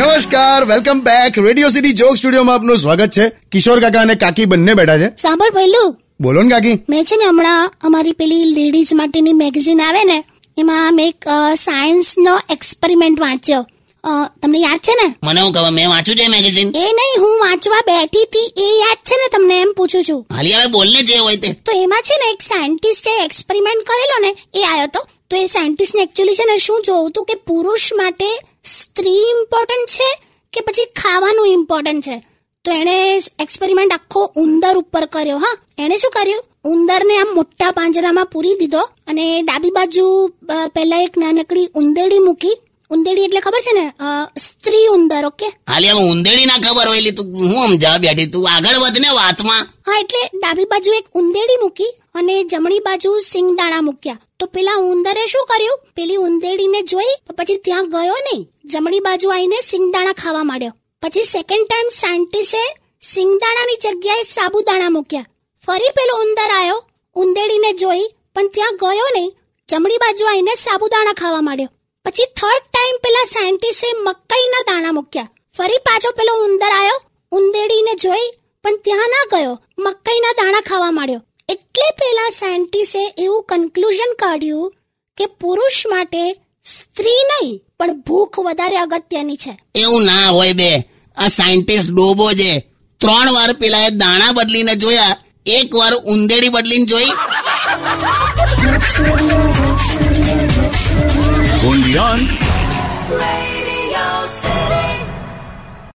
નમસ્કાર welcome back Radio City joke સ્ટુડિયોમાં આપનું સ્વાગત છે. કિશોર કાકા અને કાકી બંને બેઠા છે. સાંભળ પહેલું બોલો ને કાકી. મેં છે ને હમણાં અમારી પેલી લેડીઝ માટેની મેગેઝિન આવે ને એમાં મેં એક સાયન્સનો એક્સપેરિમેન્ટ વાંચ્યો. તમને યાદ છે ને? મને હું ખબર? મેં વાંચ્યું છે મેગેઝિન એ નહીં હું વાંચવા બેઠી હતી એ યાદ છે ને તમને એમ પૂછું છું. હાલી હવે બોલને જે હોય તે. તો એમાં છે ને એક સાયન્ટિસ્ટે એક્સપેરિમેન્ટ કરેલો ને એ આવ્યો તો. તો એ સાયન્ટિસ્ટને એકચ્યુઅલી છે ને શું જોવું હતું કે પુરુષ માટે સ્ત્રી ઇમ્પોર્ટન્ટ છે કે પછી ખાવાનું ઇમ્પોર્ટન્ટ છે? તો એણે એક્સપેરિમેન્ટ આખો ઉંદર ઉપર કર્યો, હા. એણે શું કર્યું? ઉંદરને આમ મોટા પાંજરામાં પૂરી દીધો અને ડાબી બાજુ પહેલા એક નાનકડી ઉંદેડી મૂકી ઉંદેડી એટલે ખબર છે ને? સ્ત્રી ઉંદર ઓકે? હાલી હવે ઉંદેડી ના ખબર હોય એટલે તું હું સમજાવ બેઠી તું આગળ વધ ને વાતમાં. હા એટલે ડાબી બાજુ એક ઉંદેડી મૂકી અને જમણી બાજુ સિંગદાણા મૂક્યા. તો પેલા ઉંદરે શું કર્યું? પેલી ઉંદેડીને જોઈ પછી ત્યાં ગયો નહીં. જમણી બાજુ આવીને સિંગદાણા ખાવા માંડ્યો. પછી સેકન્ડ ટાઈમ સાયન્ટિસ્ટે સિંગદાણાની જગ્યાએ સાબુદાણા મૂક્યા. ફરી પેલો ઉંદર આવ્યો ઉંદેડીને જોઈ પણ ત્યાં ગયો નહીં. જમણી બાજુ આવીને સાબુદાણા ખાવા માંડ્યો. પછી થર્ડ ટાઈમ પેલા સાયન્ટિસ્ટે મકાઈના દાણા મૂક્યા. ફરી પાછો પેલો ઉંદર આવ્યો ઉંદેડીને જોઈ, પણ ત્યાં ના ગયો. મકાઈના દાણા ખાવા માંડ્યો. એટલે પેલા સાયન્ટિસ્ટે એવું કન્ક્લુઝન કાઢ્યું કે પુરુષ માટે સ્ત્રી નહીં, પણ ભૂખ વધારે અગત્યની છે. એવું ના હોય બે. આ સાયન્ટિસ્ટ ડોબો છે. ત્રણ વાર પેલા એ દાણા બદલીને જોયા. એક વાર ઉંદેડી બદલીને જોઈ. Going beyond. Radio.